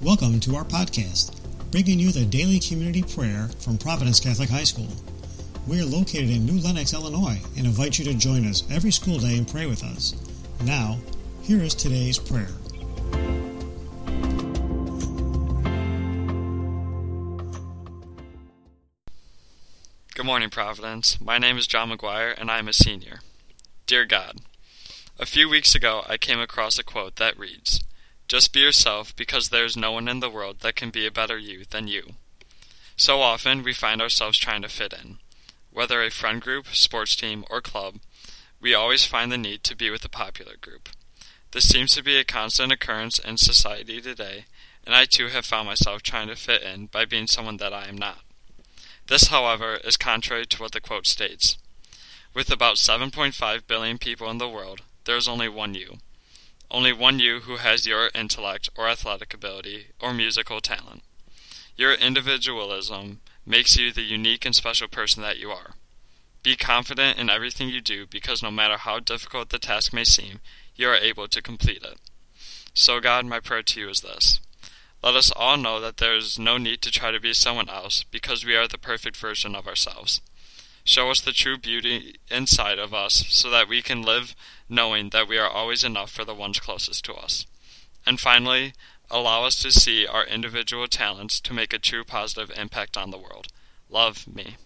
Welcome to our podcast, bringing you the daily community prayer from Providence Catholic High School. We are located in New Lenox, Illinois, and invite you to join us every school day and pray with us. Now, here is today's prayer. Good morning, Providence. My name is John McGuire, and I am a senior. Dear God, a few weeks ago I came across a quote that reads, Just be yourself because there is no one in the world that can be a better you than you. So often we find ourselves trying to fit in. Whether a friend group, sports team, or club, we always find the need to be with the popular group. This seems to be a constant occurrence in society today, and I too have found myself trying to fit in by being someone that I am not. This, however, is contrary to what the quote states. With about 7.5 billion people in the world, there is only one you. Only one you who has your intellect or athletic ability or musical talent. Your individualism makes you the unique and special person that you are. Be confident in everything you do because no matter how difficult the task may seem, you are able to complete it. So, God, my prayer to you is this. Let us all know that there is no need to try to be someone else because we are the perfect version of ourselves. Show us the true beauty inside of us so that we can live knowing that we are always enough for the ones closest to us. And finally, allow us to see our individual talents to make a true positive impact on the world. Love me.